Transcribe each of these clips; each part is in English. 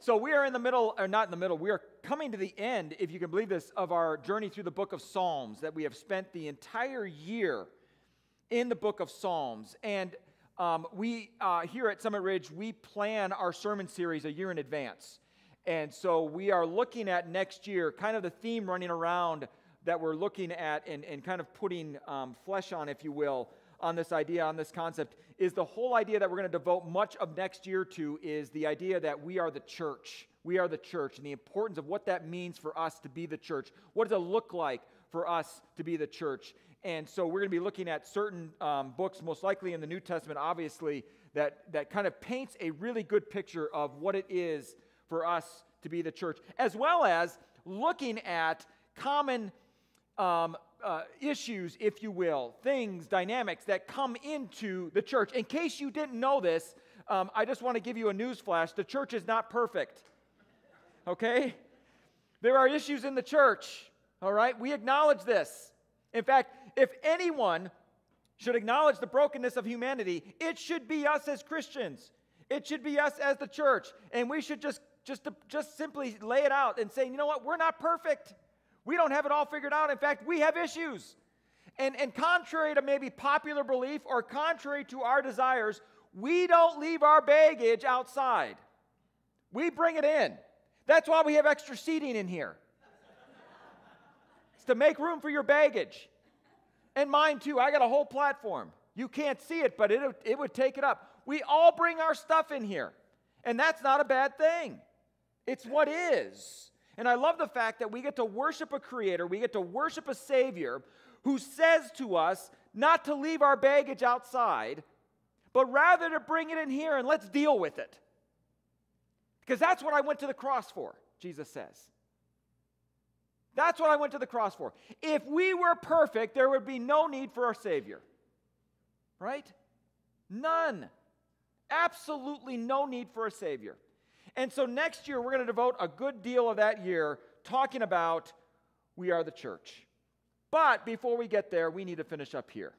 So we are in the middle, or not in the middle, we are coming to the end, if you can believe this, of our journey through the book of Psalms that we have spent the entire year in the book of Psalms. And um, we, uh, here at Summit Ridge, we plan our sermon series a year in advance. And so we are looking at next year, kind of the theme running around that we're looking at and, and kind of putting um, flesh on, if you will, on this idea, on this concept, is the whole idea that we're going to devote much of next year to is the idea that we are the church. We are the church and the importance of what that means for us to be the church. What does it look like for us to be the church? And so we're going to be looking at certain um, books, most likely in the New Testament, obviously, that, that kind of paints a really good picture of what it is for us to be the church, as well as looking at common um, uh, issues, if you will, things, dynamics that come into the church. In case you didn't know this, um, I just want to give you a news flash. The church is not perfect. Okay? There are issues in the church. All right? We acknowledge this. In fact, if anyone should acknowledge the brokenness of humanity, it should be us as Christians. It should be us as the church. And we should just, just, just simply lay it out and say, you know what? We're not perfect. We don't have it all figured out. In fact, we have issues. And, and contrary to maybe popular belief or contrary to our desires, we don't leave our baggage outside. We bring it in. That's why we have extra seating in here. it's to make room for your baggage. And mine too. I got a whole platform. You can't see it, but it, it would take it up. We all bring our stuff in here. And that's not a bad thing. It's what is. And I love the fact that we get to worship a creator, we get to worship a savior who says to us not to leave our baggage outside, but rather to bring it in here and let's deal with it. Because that's what I went to the cross for, Jesus says. That's what I went to the cross for. If we were perfect, there would be no need for our Savior. Right? None. Absolutely no need for a Savior. And so next year, we're going to devote a good deal of that year talking about we are the church. But before we get there, we need to finish up here.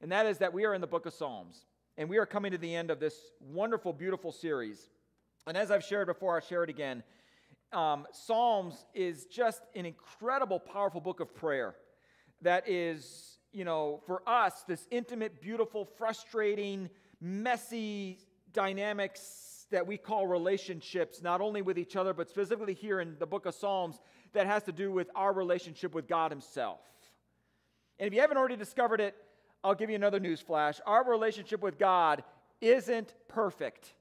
And that is that we are in the book of Psalms. And we are coming to the end of this wonderful, beautiful series. And as I've shared before, I'll share it again. Um, Psalms is just an incredible, powerful book of prayer that is, you know, for us, this intimate, beautiful, frustrating, messy dynamics that we call relationships, not only with each other, but specifically here in the book of Psalms, that has to do with our relationship with God Himself. And if you haven't already discovered it, I'll give you another news flash. Our relationship with God isn't perfect.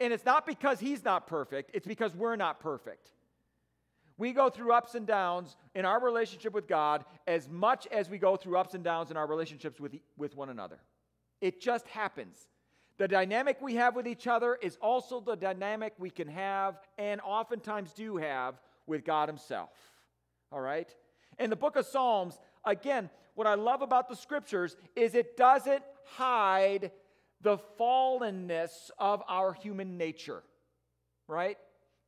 And it's not because He's not perfect, it's because we're not perfect. We go through ups and downs in our relationship with God as much as we go through ups and downs in our relationships with, with one another. It just happens. The dynamic we have with each other is also the dynamic we can have and oftentimes do have with God Himself. All right? In the book of Psalms, again, what I love about the scriptures is it doesn't hide the fallenness of our human nature, right?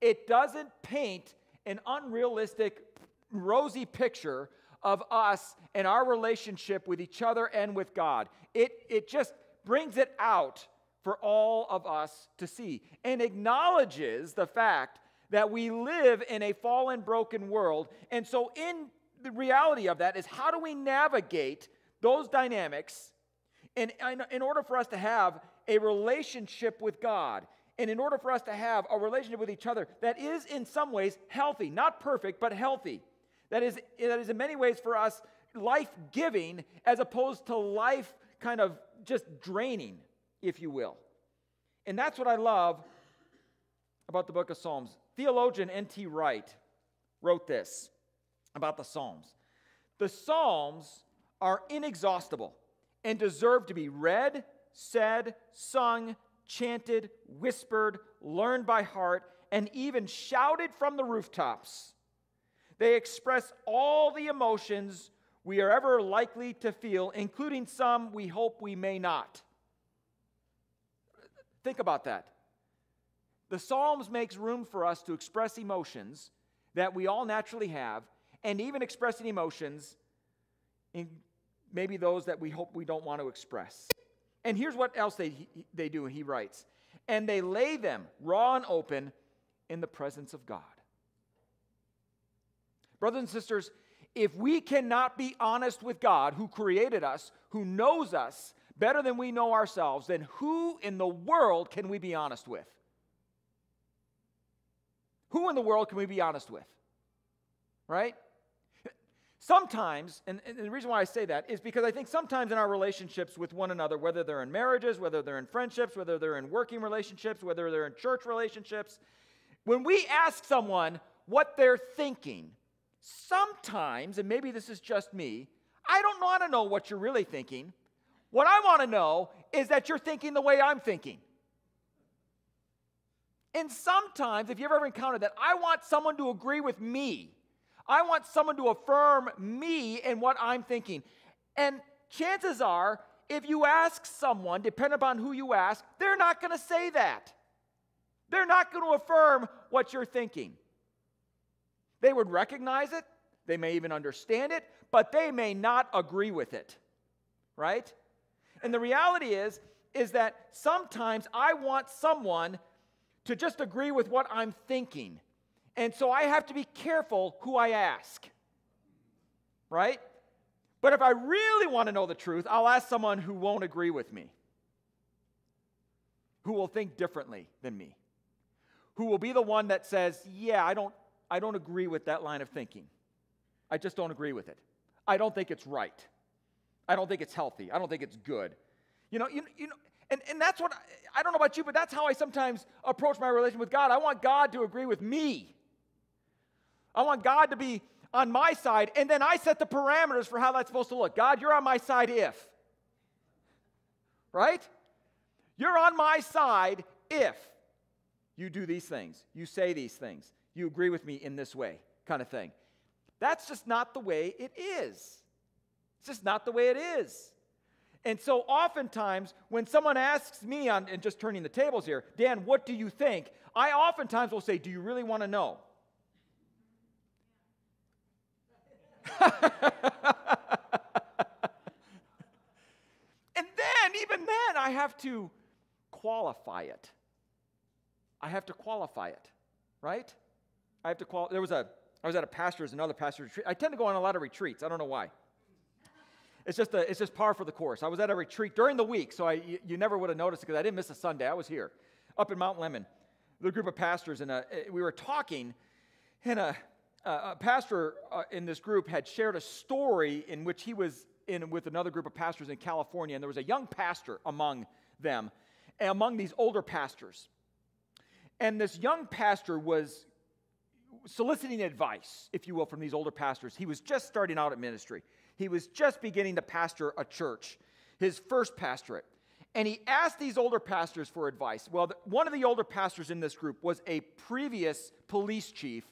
It doesn't paint an unrealistic, rosy picture of us and our relationship with each other and with God. It, it just brings it out for all of us to see and acknowledges the fact that we live in a fallen, broken world. And so, in the reality of that, is how do we navigate those dynamics in, in, in order for us to have a relationship with God? And in order for us to have a relationship with each other that is in some ways healthy, not perfect, but healthy, that is, that is in many ways for us life giving as opposed to life kind of just draining if you will. And that's what I love about the book of Psalms. Theologian N.T. Wright wrote this about the Psalms The Psalms are inexhaustible and deserve to be read, said, sung, chanted, whispered, learned by heart, and even shouted from the rooftops. They express all the emotions we are ever likely to feel, including some we hope we may not. Think about that. The Psalms makes room for us to express emotions that we all naturally have, and even expressing emotions in maybe those that we hope we don't want to express. And here's what else they, they do, he writes. And they lay them raw and open in the presence of God. Brothers and sisters, if we cannot be honest with God, who created us, who knows us better than we know ourselves, then who in the world can we be honest with? Who in the world can we be honest with? Right? Sometimes, and, and, the reason why I say that is because I think sometimes in our relationships with one another, whether they're in marriages, whether they're in friendships, whether they're in working relationships, whether they're in church relationships, when we ask someone what they're thinking, sometimes, and maybe this is just me, I don't want to know what you're really thinking. What I want to know is that you're thinking the way I'm thinking. And sometimes, if you've ever encountered that, I want someone to agree with me. I want someone to affirm me and what I'm thinking. And chances are, if you ask someone, depending upon who you ask, they're not going to say that. They're not going to affirm what you're thinking. They would recognize it, they may even understand it, but they may not agree with it. Right? And the reality is is that sometimes I want someone to just agree with what I'm thinking. And so I have to be careful who I ask. Right? But if I really want to know the truth, I'll ask someone who won't agree with me, who will think differently than me, who will be the one that says, Yeah, I don't, I don't agree with that line of thinking. I just don't agree with it. I don't think it's right. I don't think it's healthy. I don't think it's good. You know, you, you know and, and that's what, I, I don't know about you, but that's how I sometimes approach my relation with God. I want God to agree with me. I want God to be on my side, and then I set the parameters for how that's supposed to look. God, you're on my side if. Right? You're on my side if you do these things, you say these things, you agree with me in this way, kind of thing. That's just not the way it is. Just not the way it is. And so, oftentimes, when someone asks me on, and just turning the tables here, Dan, what do you think? I oftentimes will say, Do you really want to know? and then, even then, I have to qualify it. I have to qualify it, right? I have to qualify. There was a, I was at a pastor's, another pastor's retreat. I tend to go on a lot of retreats. I don't know why. It's just, a, it's just par for the course. I was at a retreat during the week, so I, you, you never would have noticed because I didn't miss a Sunday. I was here up in Mount Lemmon. The group of pastors, and uh, we were talking, and a, a pastor uh, in this group had shared a story in which he was in with another group of pastors in California, and there was a young pastor among them, among these older pastors. And this young pastor was soliciting advice, if you will, from these older pastors. He was just starting out at ministry. He was just beginning to pastor a church, his first pastorate. And he asked these older pastors for advice. Well, one of the older pastors in this group was a previous police chief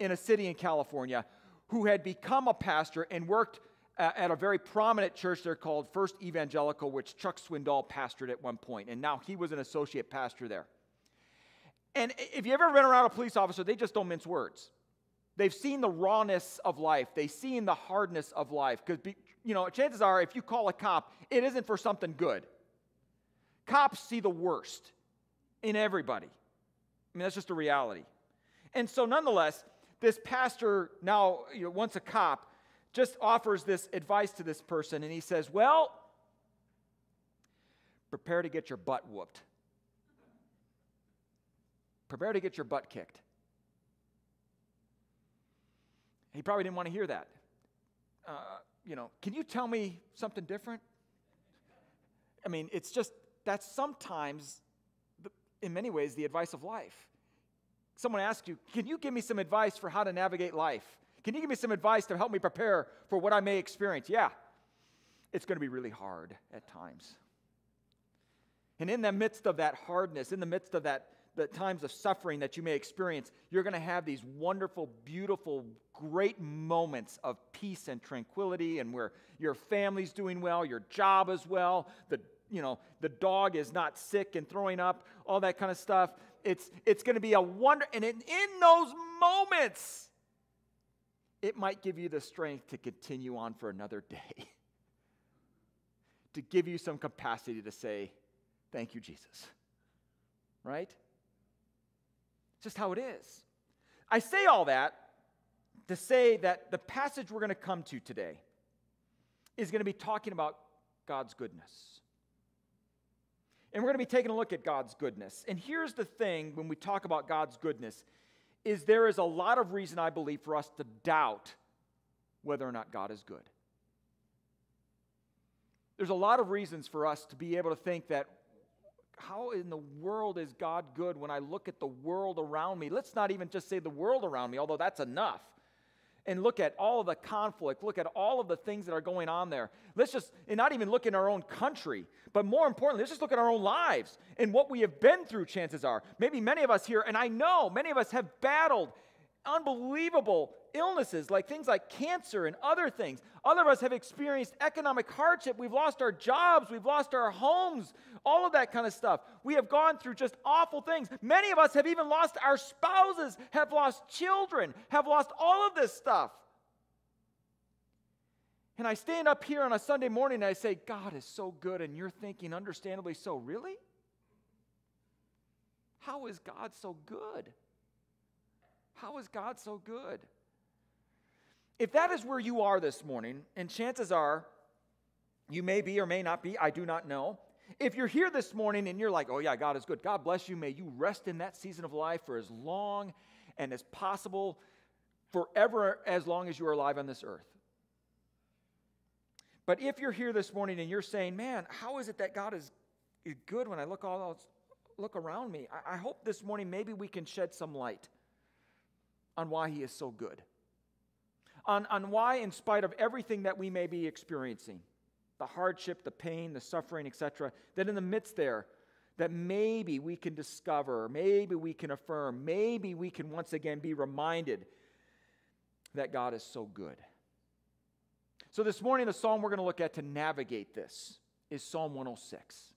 in a city in California who had become a pastor and worked uh, at a very prominent church there called First Evangelical, which Chuck Swindoll pastored at one point, and now he was an associate pastor there. And if you've ever been around a police officer, they just don't mince words. They've seen the rawness of life. They've seen the hardness of life. Because, you know, chances are if you call a cop, it isn't for something good. Cops see the worst in everybody. I mean, that's just a reality. And so, nonetheless, this pastor, now you know, once a cop, just offers this advice to this person, and he says, Well, prepare to get your butt whooped. Prepare to get your butt kicked. He probably didn't want to hear that. Uh, you know, can you tell me something different? I mean, it's just that's sometimes, in many ways, the advice of life. Someone asks you, Can you give me some advice for how to navigate life? Can you give me some advice to help me prepare for what I may experience? Yeah, it's going to be really hard at times. And in the midst of that hardness, in the midst of that the times of suffering that you may experience, you're going to have these wonderful, beautiful, great moments of peace and tranquility and where your family's doing well, your job is well, the you know, the dog is not sick and throwing up, all that kind of stuff. It's it's going to be a wonder and in, in those moments it might give you the strength to continue on for another day. to give you some capacity to say, "Thank you, Jesus." Right? Just how it is. I say all that to say that the passage we're going to come to today is going to be talking about God's goodness. And we're going to be taking a look at God's goodness. And here's the thing when we talk about God's goodness is there is a lot of reason I believe for us to doubt whether or not God is good. There's a lot of reasons for us to be able to think that how in the world is God good when I look at the world around me? Let's not even just say the world around me, although that's enough and look at all of the conflict, look at all of the things that are going on there. Let's just, and not even look in our own country, but more importantly, let's just look at our own lives and what we have been through, chances are. Maybe many of us here, and I know many of us have battled unbelievable illnesses like things like cancer and other things. Other of us have experienced economic hardship. We've lost our jobs, we've lost our homes, all of that kind of stuff. We have gone through just awful things. Many of us have even lost our spouses, have lost children, have lost all of this stuff. And I stand up here on a Sunday morning and I say, God is so good. And you're thinking, understandably so, really? How is God so good? How is God so good? If that is where you are this morning, and chances are you may be or may not be, I do not know. If you're here this morning and you're like, oh yeah, God is good, God bless you, may you rest in that season of life for as long and as possible, forever as long as you are alive on this earth. But if you're here this morning and you're saying, man, how is it that God is, good when I look all look around me? I, I hope this morning maybe we can shed some light on why he is so good. On, on why, in spite of everything that we may be experiencing, the hardship, the pain, the suffering, etc., that in the midst there, that maybe we can discover, maybe we can affirm, maybe we can once again be reminded that God is so good. So, this morning, the psalm we're going to look at to navigate this is Psalm 106.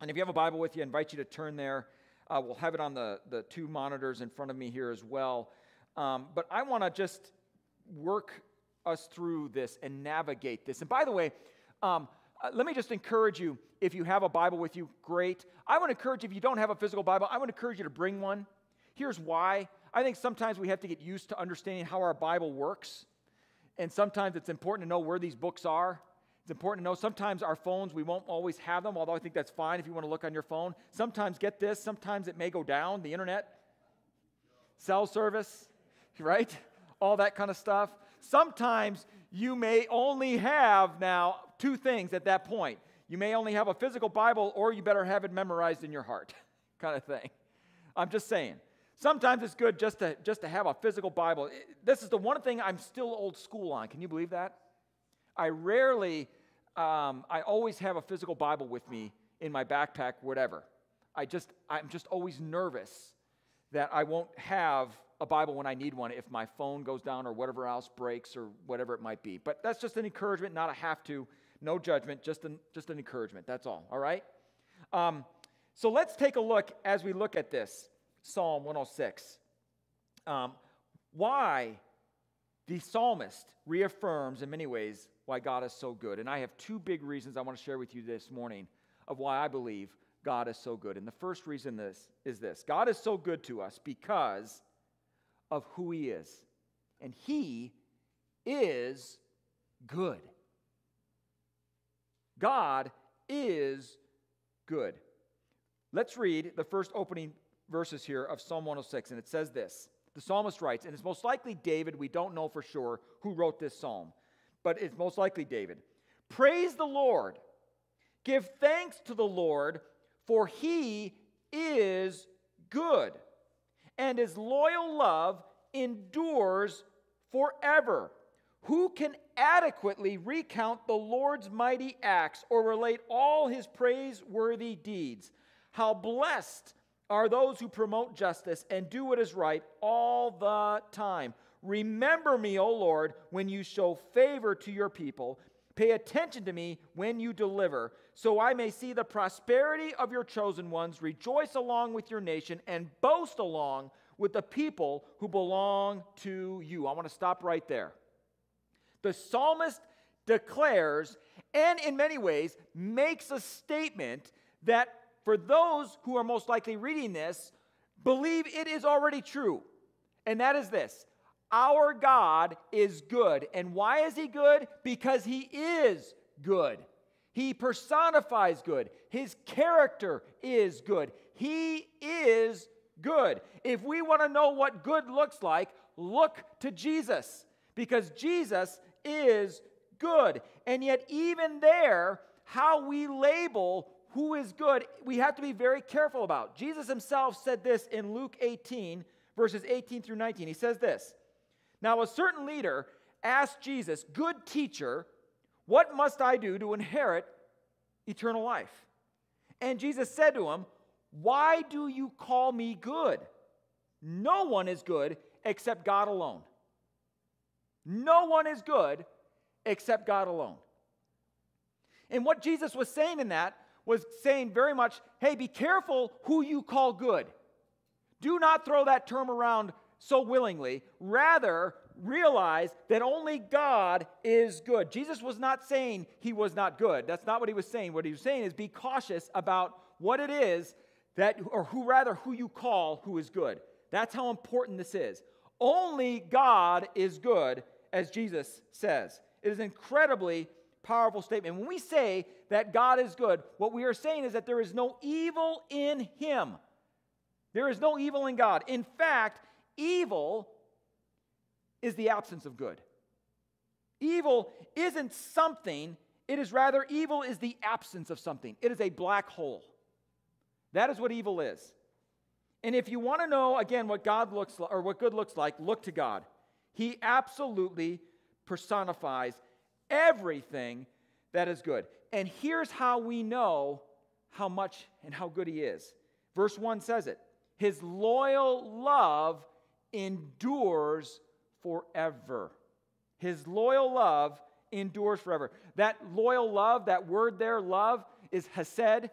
And if you have a Bible with you, I invite you to turn there. Uh, we'll have it on the, the two monitors in front of me here as well. Um, but I want to just work us through this and navigate this. And by the way, um, uh, let me just encourage you if you have a Bible with you, great. I want to encourage you, if you don't have a physical Bible, I want to encourage you to bring one. Here's why. I think sometimes we have to get used to understanding how our Bible works. And sometimes it's important to know where these books are. It's important to know sometimes our phones, we won't always have them, although I think that's fine if you want to look on your phone. Sometimes, get this, sometimes it may go down, the internet, cell service, right? All that kind of stuff. Sometimes you may only have now two things at that point. You may only have a physical Bible, or you better have it memorized in your heart, kind of thing. I'm just saying. Sometimes it's good just to, just to have a physical Bible. This is the one thing I'm still old school on. Can you believe that? I rarely um, I always have a physical Bible with me in my backpack, whatever. I just, I'm just always nervous that I won't have a Bible when I need one if my phone goes down or whatever else breaks or whatever it might be. But that's just an encouragement, not a have to, no judgment, just an, just an encouragement. That's all, all right? Um, so let's take a look as we look at this Psalm 106. Um, why the psalmist reaffirms in many ways why God is so good. And I have two big reasons I want to share with you this morning of why I believe God is so good. And the first reason this is this God is so good to us because of who He is. And He is good. God is good. Let's read the first opening verses here of Psalm 106, and it says this. The psalmist writes, and it's most likely David, we don't know for sure who wrote this psalm but it's most likely David. Praise the Lord. Give thanks to the Lord, for he is good, and his loyal love endures forever. Who can adequately recount the Lord's mighty acts or relate all his praiseworthy deeds? How blessed are those who promote justice and do what is right all the time. Remember me, O Lord, when you show favor to your people. Pay attention to me when you deliver, so I may see the prosperity of your chosen ones, rejoice along with your nation, and boast along with the people who belong to you. I want to stop right there. The psalmist declares, and in many ways makes a statement that for those who are most likely reading this, believe it is already true. And that is this Our God is good. And why is He good? Because He is good. He personifies good. His character is good. He is good. If we want to know what good looks like, look to Jesus because Jesus is good. And yet, even there, how we label who is good, we have to be very careful about. Jesus himself said this in Luke 18, verses 18 through 19. He says this Now, a certain leader asked Jesus, Good teacher, what must I do to inherit eternal life? And Jesus said to him, Why do you call me good? No one is good except God alone. No one is good except God alone. And what Jesus was saying in that was saying very much, hey, be careful who you call good. Do not throw that term around so willingly. Rather, realize that only God is good. Jesus was not saying he was not good. That's not what he was saying. What he was saying is be cautious about what it is that, or who rather, who you call who is good. That's how important this is. Only God is good, as Jesus says. It is an incredibly powerful statement. When we say that God is good, what we are saying is that there is no evil in him. There is no evil in God. In fact, evil is the absence of good. Evil isn't something, it is rather, evil is the absence of something. It is a black hole. That is what evil is. And if you want to know, again, what God looks like, or what good looks like, look to God. He absolutely personifies everything that is good. And here's how we know how much and how good He is. Verse 1 says it His loyal love endures forever. His loyal love endures forever. That loyal love, that word there, love, is hesed.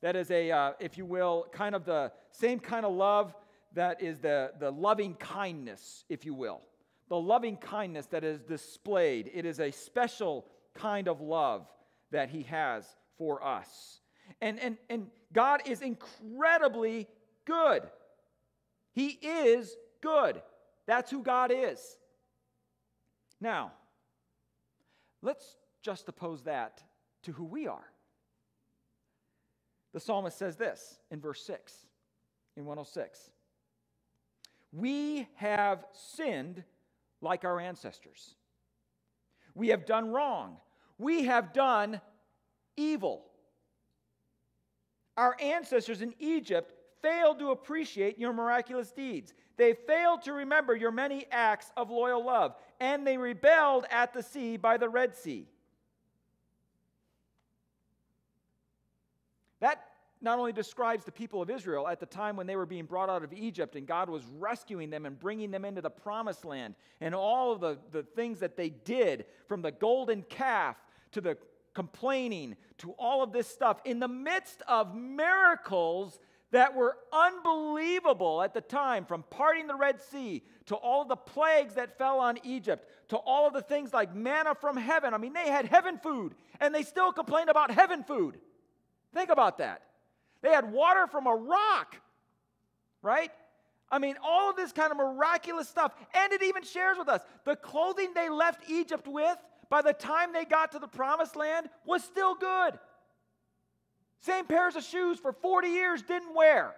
That is a, uh, if you will, kind of the same kind of love that is the, the loving kindness, if you will. The loving kindness that is displayed. It is a special kind of love that He has for us. And, and, and God is incredibly good. He is good. That's who God is. Now, let's juxtapose that to who we are. The psalmist says this in verse 6, in 106 We have sinned like our ancestors. We have done wrong. We have done evil. Our ancestors in Egypt failed to appreciate your miraculous deeds. They failed to remember your many acts of loyal love, and they rebelled at the sea by the Red Sea. That not only describes the people of Israel at the time when they were being brought out of Egypt and God was rescuing them and bringing them into the promised land and all of the, the things that they did from the golden calf to the complaining to all of this stuff in the midst of miracles that were unbelievable at the time from parting the Red Sea to all the plagues that fell on Egypt to all of the things like manna from heaven. I mean, they had heaven food and they still complained about heaven food. Think about that. They had water from a rock, right? I mean, all of this kind of miraculous stuff. And it even shares with us the clothing they left Egypt with by the time they got to the promised land was still good. Same pairs of shoes for 40 years didn't wear.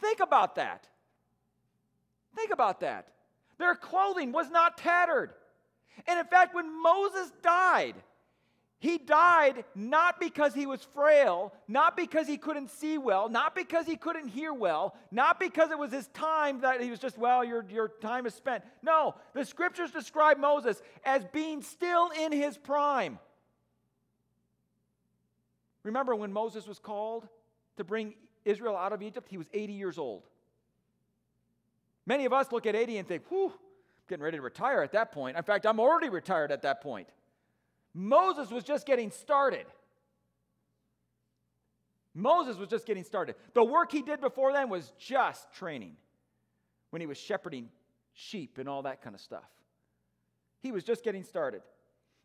Think about that. Think about that. Their clothing was not tattered. And in fact, when Moses died, he died not because he was frail, not because he couldn't see well, not because he couldn't hear well, not because it was his time that he was just, well, your, your time is spent. No, the scriptures describe Moses as being still in his prime. Remember when Moses was called to bring Israel out of Egypt? He was 80 years old. Many of us look at 80 and think, whew, I'm getting ready to retire at that point. In fact, I'm already retired at that point. Moses was just getting started. Moses was just getting started. The work he did before then was just training when he was shepherding sheep and all that kind of stuff. He was just getting started.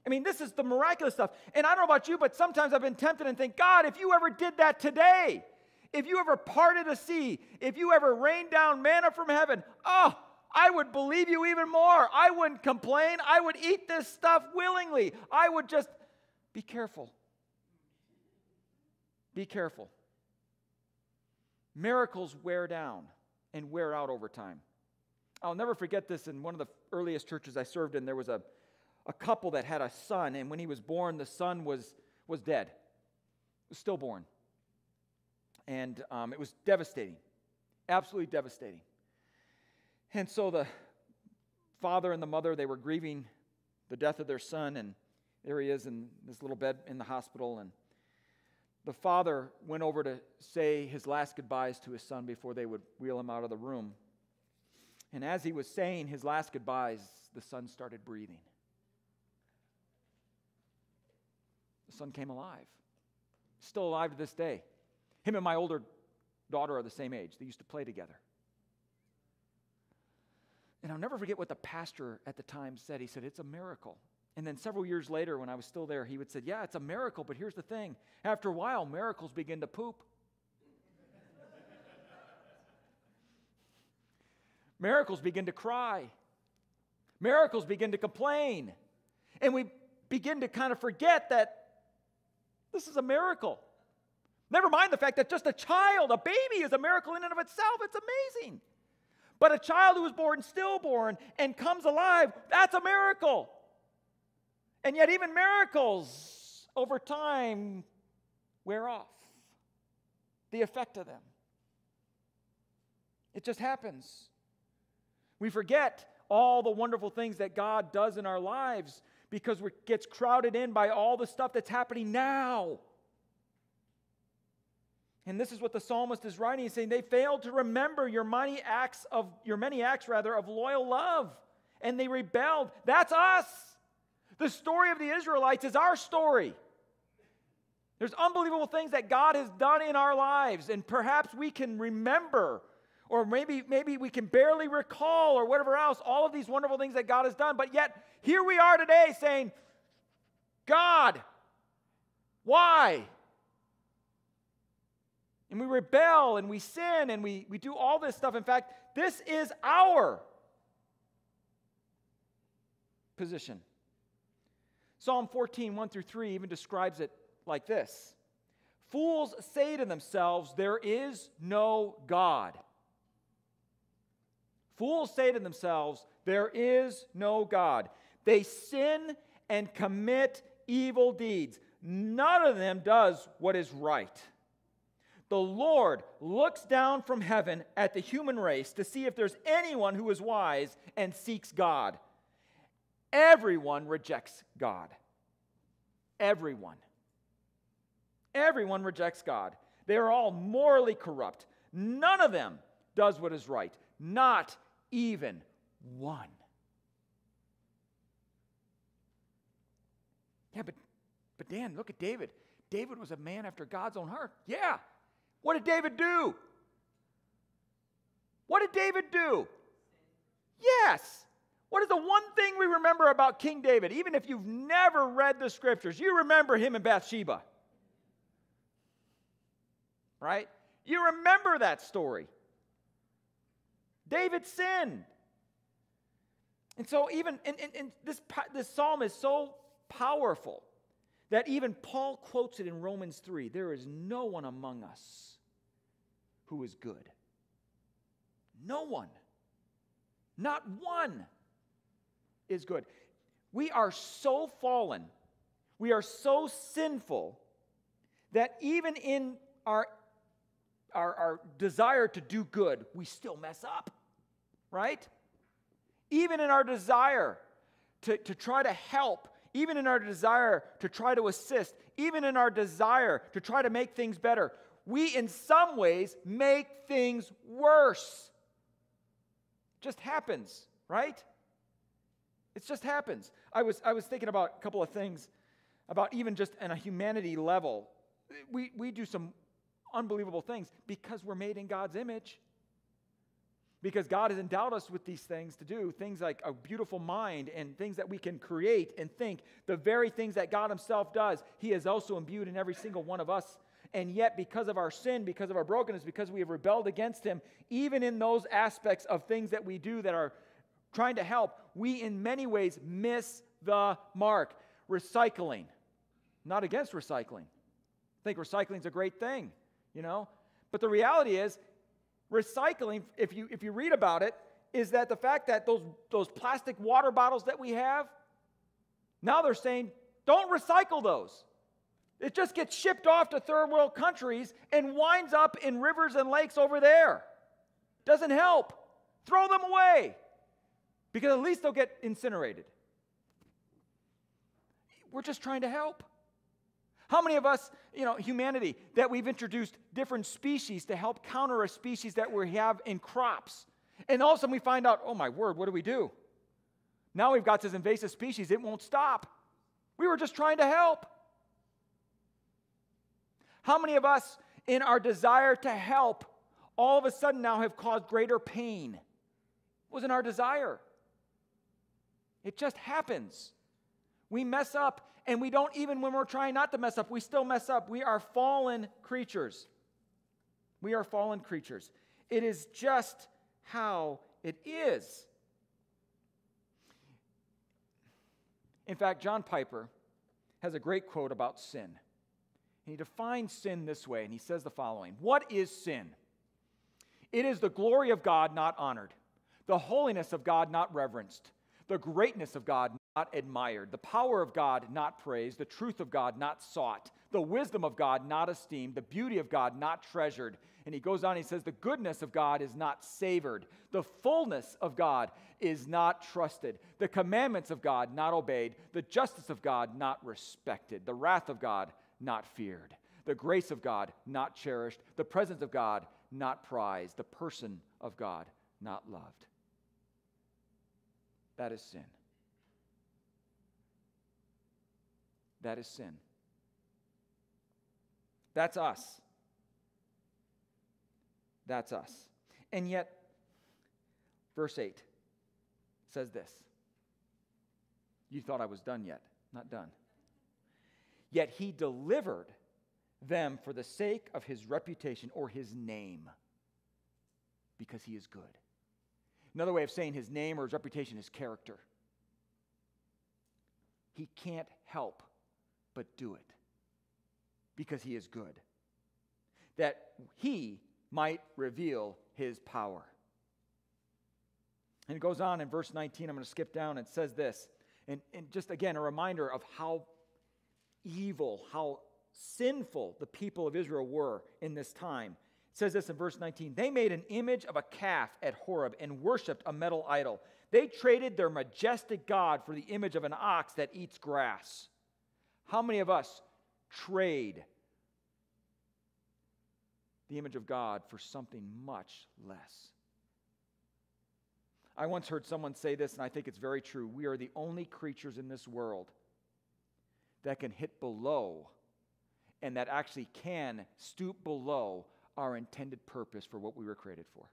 I mean, this is the miraculous stuff. And I don't know about you, but sometimes I've been tempted and think, God, if you ever did that today, If you ever parted a sea, if you ever rained down manna from heaven, oh, I would believe you even more. I wouldn't complain. I would eat this stuff willingly. I would just be careful. Be careful. Miracles wear down and wear out over time. I'll never forget this in one of the earliest churches I served in. There was a, a couple that had a son, and when he was born, the son was, was dead, was stillborn. And um, it was devastating, absolutely devastating. And so the father and the mother, they were grieving the death of their son, and there he is in this little bed in the hospital. And the father went over to say his last goodbyes to his son before they would wheel him out of the room. And as he was saying his last goodbyes, the son started breathing. The son came alive. Still alive to this day. Him and my older daughter are the same age. They used to play together. And I'll never forget what the pastor at the time said. He said, It's a miracle. And then several years later, when I was still there, he would say, Yeah, it's a miracle, but here's the thing. After a while, miracles begin to poop. miracles begin to cry. Miracles begin to complain. And we begin to kind of forget that this is a miracle. Never mind the fact that just a child, a baby, is a miracle in and of itself. It's amazing. But a child who was born stillborn and comes alive, that's a miracle. And yet, even miracles over time wear off the effect of them. It just happens. We forget all the wonderful things that God does in our lives because it gets crowded in by all the stuff that's happening now. And this is what the psalmist is writing. He's saying they failed to remember your many acts of your many acts rather of loyal love, and they rebelled. That's us. The story of the Israelites is our story. There's unbelievable things that God has done in our lives, and perhaps we can remember, or maybe, maybe we can barely recall, or whatever else, all of these wonderful things that God has done. But yet, here we are today saying, God, why? And we rebel and we sin and we, we do all this stuff. In fact, this is our position. Psalm 14, 1 through 3 even describes it like this Fools say to themselves, There is no God. Fools say to themselves, There is no God. They sin and commit evil deeds. None of them does what is right. The Lord looks down from heaven at the human race to see if there's anyone who is wise and seeks God. Everyone rejects God. Everyone. Everyone rejects God. They are all morally corrupt. None of them does what is right. Not even one. Yeah, but, but Dan, look at David. David was a man after God's own heart. Yeah, what did David do? What did David do? Yes. What is the one thing we remember about King David? Even if you've never read the scriptures, you remember him and Bathsheba. Right? You remember that story. David sinned. And so, even and, and, and this, this psalm is so powerful that even Paul quotes it in Romans 3 there is no one among us who is good. No one, not one is good. We are so fallen, we are so sinful that even in our, our, our desire to do good, we still mess up, right? Even in our desire to, to try to help, even in our desire to try to assist, even in our desire to try to make things better, we in some ways make things worse. Just happens, right? It just happens. I was, I was thinking about a couple of things about even just on a humanity level. We, we do some unbelievable things because we're made in God's image. Because God has endowed us with these things to do, things like a beautiful mind and things that we can create and think, the very things that God Himself does, He has also imbued in every single one of us And yet, because of our sin, because of our brokenness, because we have rebelled against Him, even in those aspects of things that we do that are trying to help, we in many ways miss the mark. Recycling. Not against recycling. I think recycling is a great thing, you know? But the reality is, recycling, if you, if you read about it, is that the fact that those, those plastic water bottles that we have, now they're saying, don't recycle those. It just gets shipped off to third world countries and winds up in rivers and lakes over there. Doesn't help. Throw them away because at least they'll get incinerated. We're just trying to help. How many of us, you know, humanity, that we've introduced different species to help counter a species that we have in crops? And all of a sudden we find out, oh my word, what do we do? Now we've got this invasive species, it won't stop. We were just trying to help. How many of us, in our desire to help, all of a sudden now have caused greater pain? It wasn't our desire. It just happens. We mess up, and we don't even when we're trying not to mess up, we still mess up. We are fallen creatures. We are fallen creatures. It is just how it is. In fact, John Piper has a great quote about sin. he defines sin this way, and he says the following What is sin? It is the glory of God not honored, the holiness of God not reverenced, the greatness of God not admired, the power of God not praised, the truth of God not sought, the wisdom of God not esteemed, the beauty of God not treasured. And he goes on, he says, The goodness of God is not savored, the fullness of God is not trusted, the commandments of God not obeyed, the justice of God not respected, the wrath of God not feared, the grace of God not cherished, the presence of God not prized, the person of God not loved. That is sin. That is sin. That's us. That's us. And yet, verse 8 says this You thought I was done yet. Not done. Yet he delivered them for the sake of his reputation or his name, because he is good. Another way of saying his name or his reputation is character. He can't help but do it because he is good, that he might reveal his power. And it goes on in verse 19. I'm going to skip down. It says this. And, and just again, a reminder of how evil, how sinful the people of Israel were in this time. It says this in verse 19 They made an image of a calf at Horeb and worshiped a metal idol. They traded their majestic God for the image of an ox that eats grass. How many of us trade the image of God for something much less? I once heard someone say this, and I think it's very true. We are the only creatures in this world that can hit below and that actually can stoop below our intended purpose for what we were created for.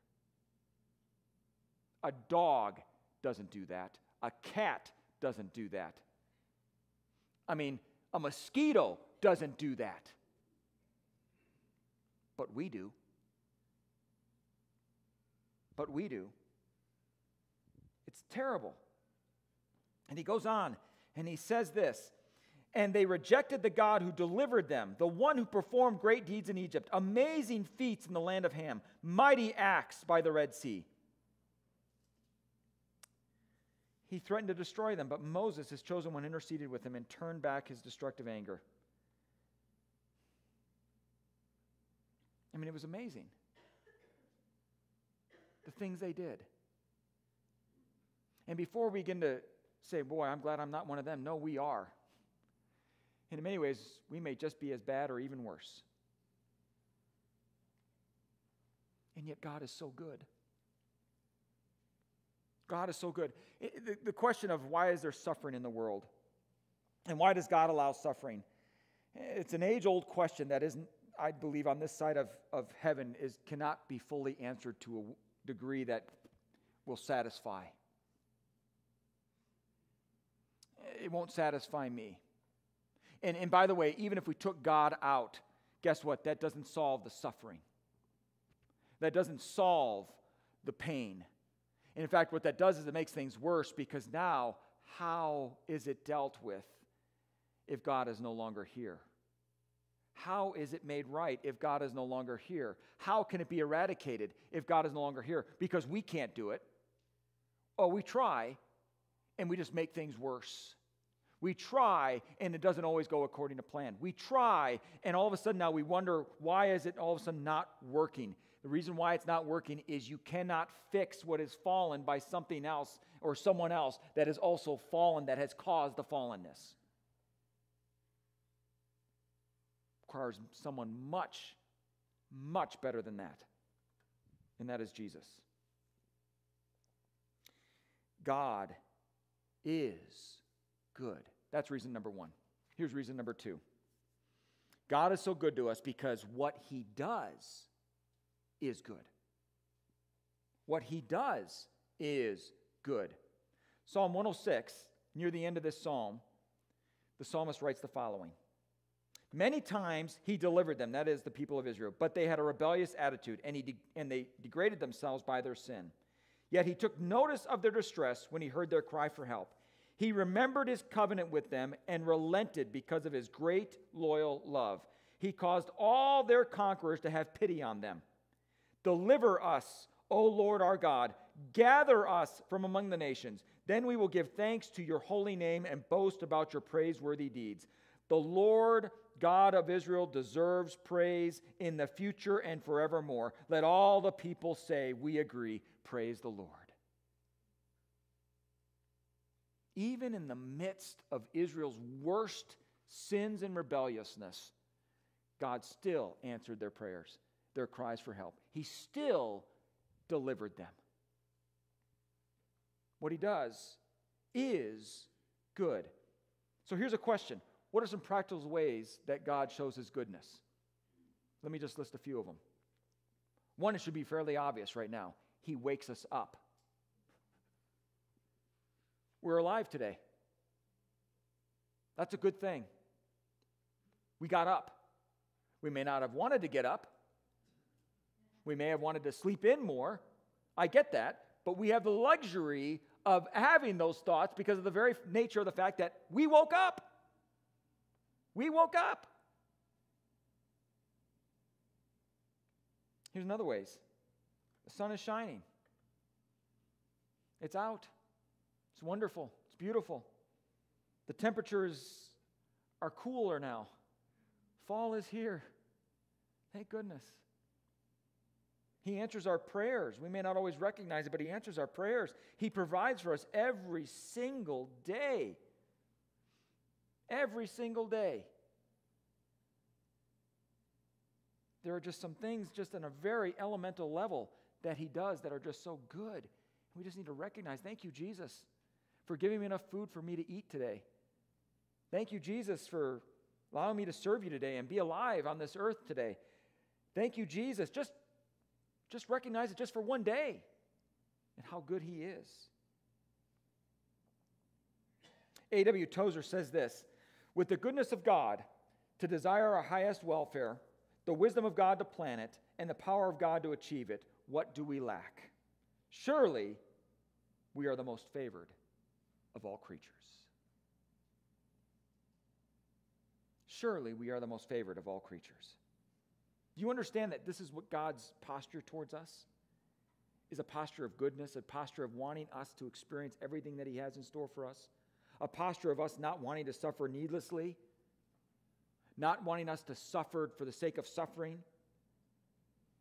A dog doesn't do that, a cat doesn't do that. I mean, a mosquito doesn't do that. But we do. But we do. It's terrible. And he goes on and he says this and they rejected the God who delivered them, the one who performed great deeds in Egypt, amazing feats in the land of Ham, mighty acts by the Red Sea. He threatened to destroy them, but Moses, his chosen one, interceded with him and turned back his destructive anger. I mean, it was amazing. The things they did. And before we begin to say, boy, I'm glad I'm not one of them, no, we are. And in many ways, we may just be as bad or even worse. And yet, God is so good. God is so good. The, the question of why is there suffering in the world? And why does God allow suffering? It's an age old question that isn't, I believe, on this side of, of heaven, is, cannot be fully answered to a degree that will satisfy. It won't satisfy me. And, and by the way, even if we took God out, guess what? That doesn't solve the suffering. That doesn't solve the pain. And in fact, what that does is it makes things worse because now, how is it dealt with if God is no longer here? How is it made right if God is no longer here? How can it be eradicated if God is no longer here? Because we can't do it. Oh, we try, and we just make things worse. We try, and it doesn't always go according to plan. We try, and all of a sudden now we wonder why is it all of a sudden not working? The reason why it's not working is you cannot fix what is fallen by something else or someone else that is also fallen that has caused the fallenness. Requires someone much, much better than that, and that is Jesus. God is good. That's reason number one. Here's reason number two God is so good to us because what he does is good. What he does is good. Psalm 106, near the end of this psalm, the psalmist writes the following Many times he delivered them, that is, the people of Israel, but they had a rebellious attitude and, he de- and they degraded themselves by their sin. Yet he took notice of their distress when he heard their cry for help. He remembered his covenant with them and relented because of his great loyal love. He caused all their conquerors to have pity on them. Deliver us, O Lord our God. Gather us from among the nations. Then we will give thanks to your holy name and boast about your praiseworthy deeds. The Lord God of Israel deserves praise in the future and forevermore. Let all the people say, We agree. Praise the Lord. even in the midst of Israel's worst sins and rebelliousness, God still answered their prayers, their cries for help. He still delivered them. What he does is good. So here's a question What are some practical ways that God shows his goodness? Let me just list a few of them. One, it should be fairly obvious right now. He wakes us up. We're alive today. That's a good thing. We got up. We may not have wanted to get up. We may have wanted to sleep in more. I get that. But we have the luxury of having those thoughts because of the very nature of the fact that we woke up. We woke up. Here's another ways. The sun is shining. It's out. It's wonderful. It's beautiful. The temperatures are cooler now. Fall is here. Thank goodness. He answers our prayers. We may not always recognize it, but He answers our prayers. He provides for us every single day. Every single day. There are just some things, just on a very elemental level, that He does that are just so good. We just need to recognize, thank you, Jesus for giving me enough food for me to eat today. Thank you, Jesus, for allowing me to serve you today and be alive on this earth today. Thank you, Jesus. Just, just recognize it just for one day and how good He is. A.W. Tozer says this With the goodness of God to desire our highest welfare, the wisdom of God to plan it, and the power of God to achieve it, what do we lack? Surely we are the most favored of all creatures. Surely we are the most favored of all creatures. Do you understand that this is what God's posture towards us is a posture of goodness, a posture of wanting us to experience everything that He has in store for us, a posture of us not wanting to suffer needlessly, not wanting us to suffer for the sake of suffering,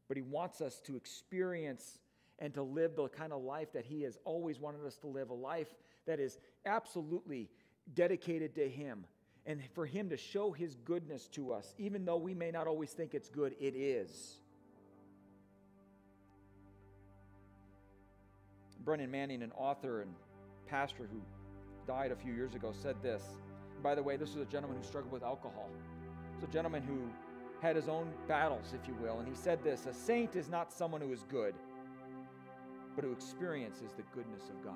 but He wants us to experience and to live the kind of life that He has always wanted us to live a life that is absolutely dedicated to Him. And for Him to show His goodness to us, even though we may not always think it's good, it is. Brennan Manning, an author and pastor who died a few years ago, said this. by the way, this was a gentleman who struggled with alcohol. It's a gentleman who had his own battles, if you will. And he said this A saint is not someone who is good, but who experiences the goodness of God.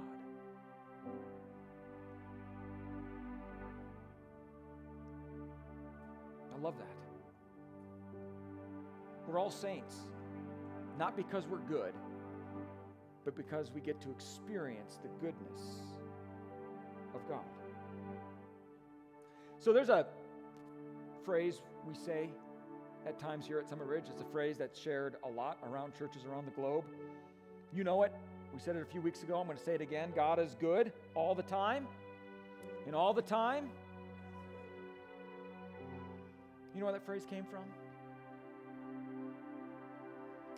Love that. We're all saints, not because we're good, but because we get to experience the goodness of God. So there's a phrase we say at times here at Summit Ridge. It's a phrase that's shared a lot around churches around the globe. You know it. We said it a few weeks ago. I'm going to say it again. God is good all the time. And all the time, you know where that phrase came from?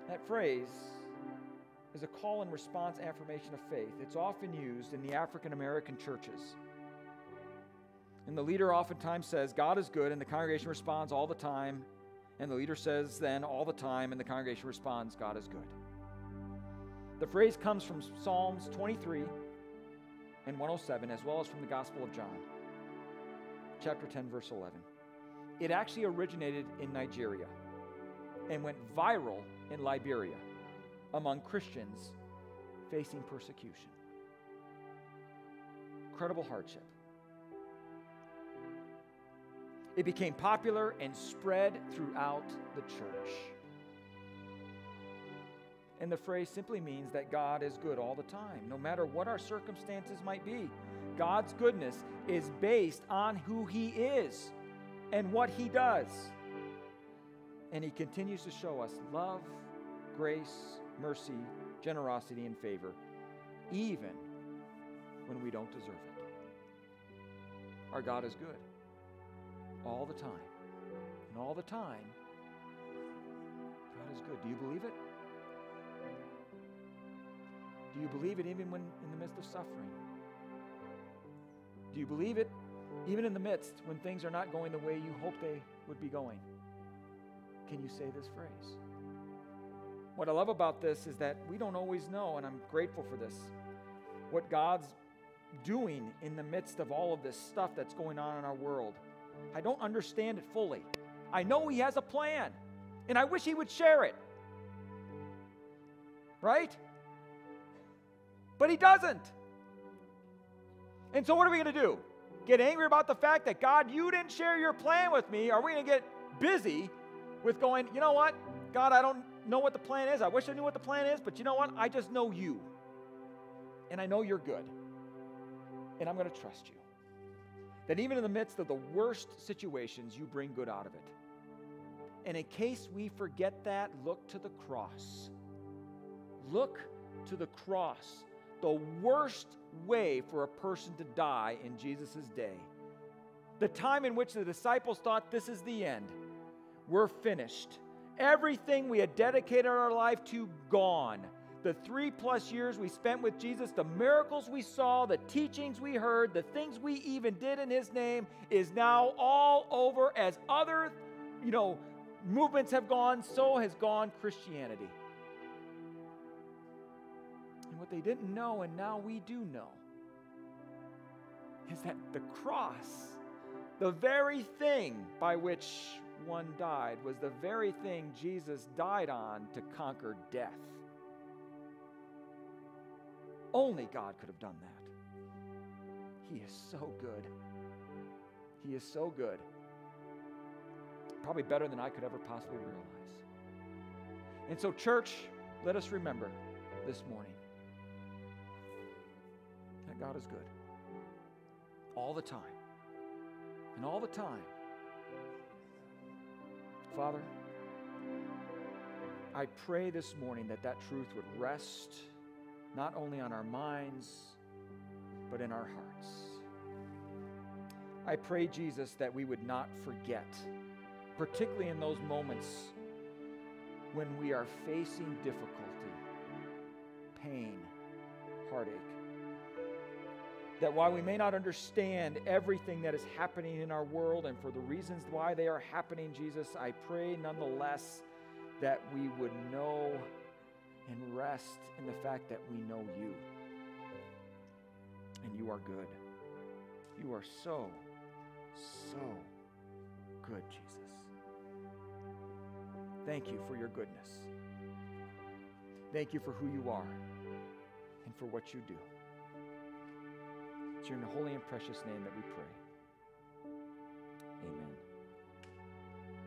That phrase is a call and response affirmation of faith. It's often used in the African American churches. And the leader oftentimes says, God is good, and the congregation responds all the time. And the leader says, then all the time, and the congregation responds, God is good. The phrase comes from Psalms 23 and 107, as well as from the Gospel of John, chapter 10, verse 11. It actually originated in Nigeria and went viral in Liberia among Christians facing persecution. Incredible hardship. It became popular and spread throughout the church. And the phrase simply means that God is good all the time, no matter what our circumstances might be. God's goodness is based on who He is and what He does. And He continues to show us love, grace, mercy, generosity, and favor, even when we don't deserve it. Our God is good all the time. And all the time, God is good. Do you believe it? Do you believe it even when in the midst of suffering? Do you believe it even in the midst when things are not going the way you hope they would be going? Can you say this phrase? What I love about this is that we don't always know, and I'm grateful for this, what God's doing in the midst of all of this stuff that's going on in our world. I don't understand it fully. I know He has a plan, and I wish He would share it. Right? But He doesn't. And so, what are we going to do? Get angry about the fact that God, you didn't share your plan with me? Are we going to get busy with going, you know what? God, I don't know what the plan is. I wish I knew what the plan is, but you know what? I just know you. And I know you're good. And I'm going to trust you that even in the midst of the worst situations, you bring good out of it. And in case we forget that, look to the cross. Look to the cross, the worst way for a person to die in Jesus' day. The time in which the disciples thought this is the end. We're finished. Everything we had dedicated our life to, gone the three plus years we spent with Jesus, the miracles we saw, the teachings we heard, the things we even did in His name is now all over. As other, you know, movements have gone, so has gone Christianity. What they didn't know, and now we do know, is that the cross, the very thing by which one died, was the very thing Jesus died on to conquer death. Only God could have done that. He is so good. He is so good. Probably better than I could ever possibly realize. And so, church, let us remember this morning God is good all the time. And all the time, Father, I pray this morning that that truth would rest not only on our minds, but in our hearts. I pray, Jesus, that we would not forget, particularly in those moments when we are facing difficulty, pain, heartache. That while we may not understand everything that is happening in our world and for the reasons why they are happening, Jesus, I pray nonetheless that we would know and rest in the fact that we know you. And you are good. You are so, so good, Jesus. Thank you for your goodness. Thank you for who you are and for what you do. It's in your holy and precious name that we pray.